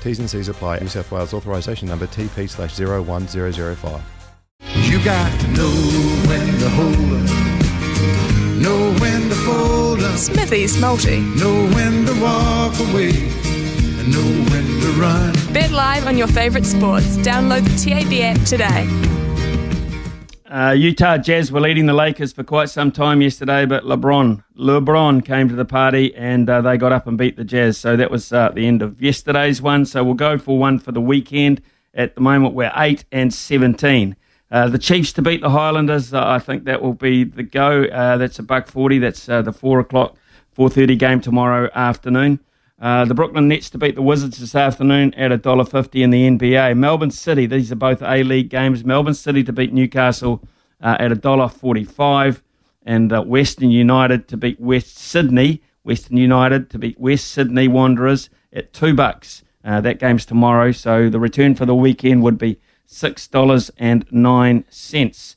T's and C's apply. New South Wales authorisation number TP slash 01005. You got to know when to hold 'em, know when to fold 'em, Smithy's Multi. know when to walk away, and know when to run. Bet live on your favourite sports. Download the TAB app today. Uh, Utah Jazz were leading the Lakers for quite some time yesterday, but LeBron LeBron came to the party and uh, they got up and beat the Jazz. So that was uh, the end of yesterday's one. So we'll go for one for the weekend. At the moment, we're eight and seventeen. Uh, the Chiefs to beat the Highlanders. Uh, I think that will be the go. Uh, that's a buck forty. That's the four o'clock, four thirty game tomorrow afternoon. Uh, the Brooklyn Nets to beat the Wizards this afternoon at $1.50 in the NBA. Melbourne City, these are both A League games. Melbourne City to beat Newcastle uh, at $1.45. And uh, Western United to beat West Sydney. Western United to beat West Sydney Wanderers at 2 bucks. Uh, that game's tomorrow. So the return for the weekend would be $6.09.